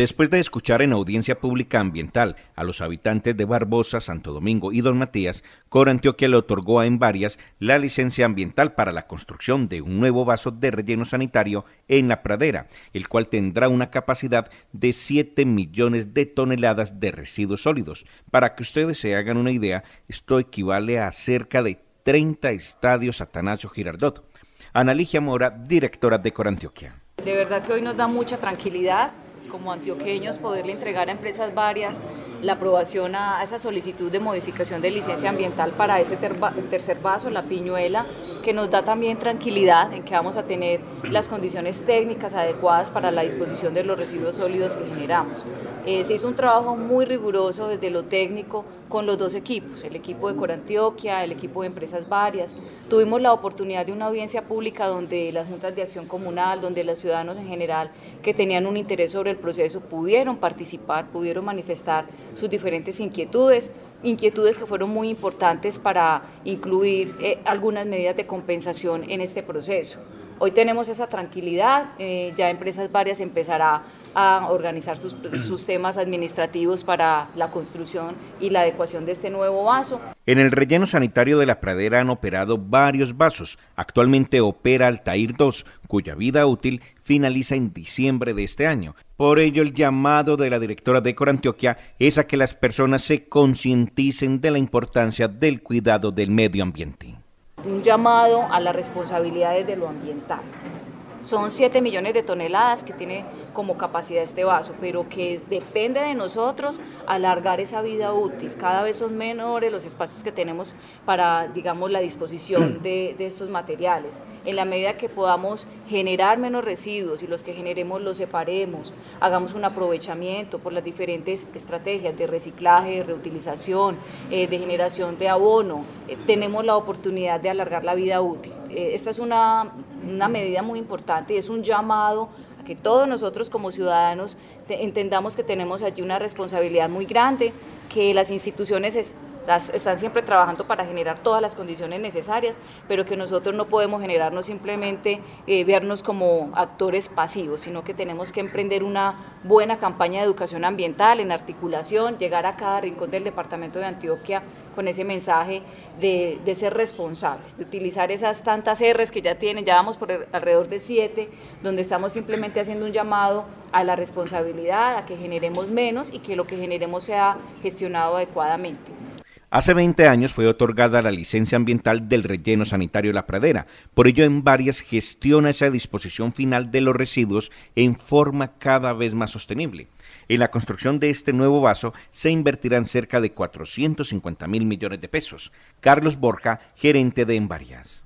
Después de escuchar en audiencia pública ambiental a los habitantes de Barbosa, Santo Domingo y Don Matías, Corantioquia le otorgó a Envarias la licencia ambiental para la construcción de un nuevo vaso de relleno sanitario en la pradera, el cual tendrá una capacidad de 7 millones de toneladas de residuos sólidos. Para que ustedes se hagan una idea, esto equivale a cerca de 30 estadios Atanasio Girardot. Analigia Mora, directora de Corantioquia. De verdad que hoy nos da mucha tranquilidad como antioqueños poderle entregar a empresas varias la aprobación a, esa solicitud de modificación de licencia ambiental para ese tercer vaso, la piñuela, que nos da también tranquilidad en que vamos a tener las condiciones técnicas adecuadas para la disposición de los residuos sólidos que generamos. Eh, se hizo un trabajo muy riguroso desde lo técnico con los dos equipos, el equipo de Corantioquia, el equipo de empresas varias. Tuvimos la oportunidad de una audiencia pública donde las juntas de acción comunal, donde los ciudadanos en general que tenían un interés sobre el proceso pudieron participar, pudieron manifestar sus diferentes inquietudes, inquietudes que fueron muy importantes para incluir eh, algunas medidas de compensación en este proceso. Hoy tenemos esa tranquilidad, eh, ya Empresas Varias empezará a organizar sus, sus, temas administrativos para la construcción y la adecuación de este nuevo vaso. En el relleno sanitario de la pradera han operado varios vasos. Actualmente opera Altair 2, cuya vida útil finaliza en diciembre de este año. Por ello, el llamado de la directora de Corantioquia es a que las personas se concienticen de la importancia del cuidado del medio ambiente un llamado a las responsabilidades de lo ambiental. Son 7 millones de toneladas que tiene como capacidad este vaso, pero que depende de nosotros alargar esa vida útil. Cada vez son menores los espacios que tenemos para, digamos, la disposición de, de estos materiales. En la medida que podamos generar menos residuos y los que generemos los separemos, hagamos un aprovechamiento por las diferentes estrategias de reciclaje, de reutilización, eh, de generación de abono, eh, tenemos la oportunidad de alargar la vida útil. Eh, esta es una, una medida muy importante y es un llamado que todos nosotros como ciudadanos entendamos que tenemos allí una responsabilidad muy grande, que las instituciones están siempre trabajando para generar todas las condiciones necesarias, pero que nosotros no podemos generarnos simplemente eh, vernos como actores pasivos, sino que tenemos que emprender una buena campaña de educación ambiental en articulación, llegar a cada rincón del departamento de Antioquia con ese mensaje de, de ser responsables, de utilizar esas tantas R's que ya tienen, ya vamos por alrededor de siete, donde estamos simplemente haciendo un llamado a la responsabilidad, a que generemos menos y que lo que generemos sea gestionado adecuadamente. Hace 20 años fue otorgada la licencia ambiental del relleno sanitario La Pradera. Por ello, en varias gestiona esa disposición final de los residuos en forma cada vez más sostenible. En la construcción de este nuevo vaso se invertirán cerca de 450 mil millones de pesos. Carlos Borja, gerente de Envarias.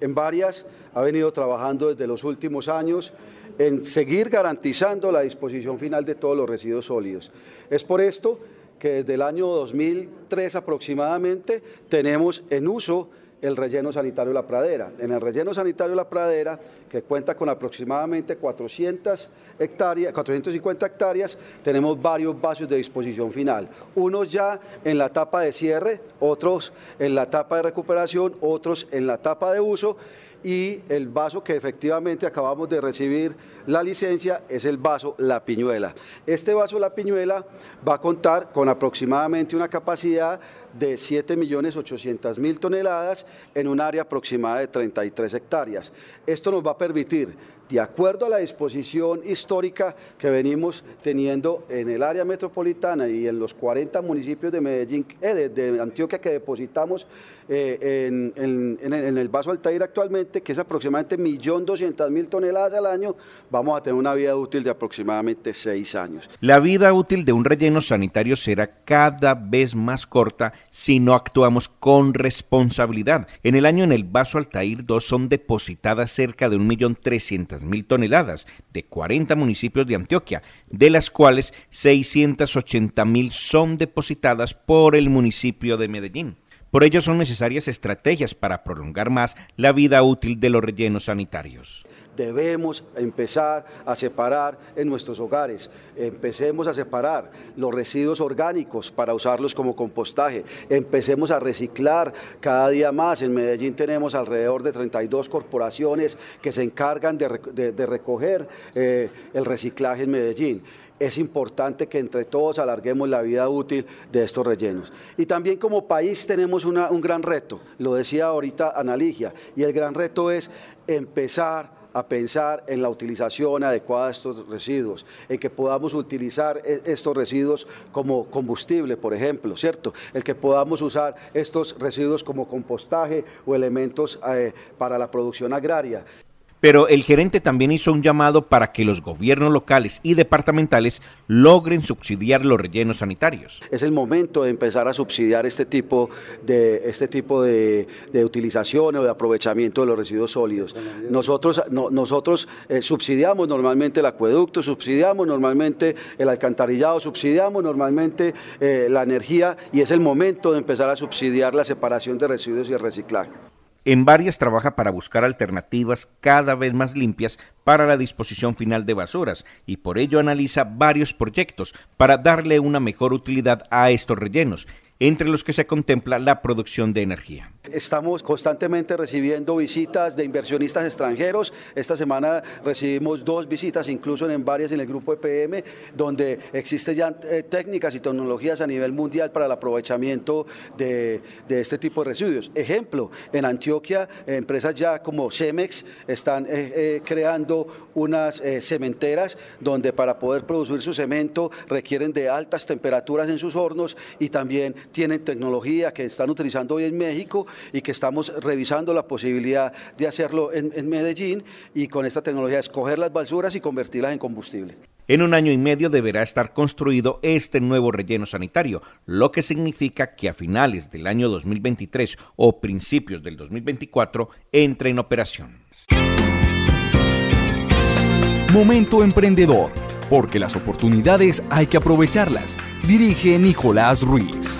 Envarias ha venido trabajando desde los últimos años en seguir garantizando la disposición final de todos los residuos sólidos. Es por esto que desde el año 2003 aproximadamente tenemos en uso el relleno sanitario La Pradera. En el relleno sanitario La Pradera, que cuenta con aproximadamente 400 hectáreas, 450 hectáreas, tenemos varios vasos de disposición final. Unos ya en la etapa de cierre, otros en la etapa de recuperación, otros en la etapa de uso y el vaso que efectivamente acabamos de recibir la licencia es el vaso La Piñuela. Este vaso La Piñuela va a contar con aproximadamente una capacidad de 7.800.000 toneladas en un área aproximada de 33 hectáreas. Esto nos va a permitir, de acuerdo a la disposición histórica que venimos teniendo en el área metropolitana y en los 40 municipios de Medellín, eh, de, Antioquia que depositamos eh, en, el vaso Altair actualmente, que es aproximadamente 1.200.000 toneladas al año, vamos a tener una vida útil de aproximadamente 6 años. La vida útil de un relleno sanitario será cada vez más corta si no actuamos con responsabilidad. En el año en el vaso Altair 2 son depositadas cerca de 1.300.000 toneladas de 40 municipios de Antioquia, de las cuales 680.000 son depositadas por el municipio de Medellín. Por ello son necesarias estrategias para prolongar más la vida útil de los rellenos sanitarios debemos empezar a separar en nuestros hogares. Empecemos a separar los residuos orgánicos para usarlos como compostaje. Empecemos a reciclar cada día más. En Medellín tenemos alrededor de 32 corporaciones que se encargan de, recoger eh, el reciclaje en Medellín es importante que entre todos alarguemos la vida útil de estos rellenos. Y también como país tenemos un gran reto, lo decía ahorita Analigia, y el gran reto es empezar a pensar en la utilización adecuada de estos residuos, en que podamos utilizar e, estos residuos como combustible, por ejemplo, ¿cierto? El que podamos usar estos residuos como compostaje o elementos eh, para la producción agraria. Pero el gerente también hizo un llamado para que los gobiernos locales y departamentales logren subsidiar los rellenos sanitarios. Es el momento de empezar a subsidiar este tipo de, este tipo de, utilización o de aprovechamiento de los residuos sólidos. Nosotros, nosotros eh, subsidiamos normalmente el acueducto, subsidiamos normalmente el alcantarillado, subsidiamos normalmente eh, la energía y es el momento de empezar a subsidiar la separación de residuos y el reciclaje. En varias trabaja para buscar alternativas cada vez más limpias para la disposición final de basuras y por ello analiza varios proyectos para darle una mejor utilidad a estos rellenos entre los que se contempla la producción de energía. Estamos constantemente recibiendo visitas de inversionistas extranjeros. Esta semana recibimos dos visitas, incluso en varias en el grupo EPM, donde existen ya eh, técnicas y tecnologías a nivel mundial para el aprovechamiento de, este tipo de residuos. Ejemplo, en Antioquia, empresas ya como Cemex están eh, eh, creando unas cementeras donde para poder producir su cemento requieren de altas temperaturas en sus hornos y también tienen tecnología que están utilizando hoy en México y que estamos revisando la posibilidad de hacerlo en, Medellín y con esta tecnología escoger las basuras y convertirlas en combustible. En un año y medio deberá estar construido este nuevo relleno sanitario, lo que significa que a finales del año 2023 o principios del 2024 entre en operación. Momento emprendedor, porque las oportunidades hay que aprovecharlas. Dirige Nicolás Ruiz.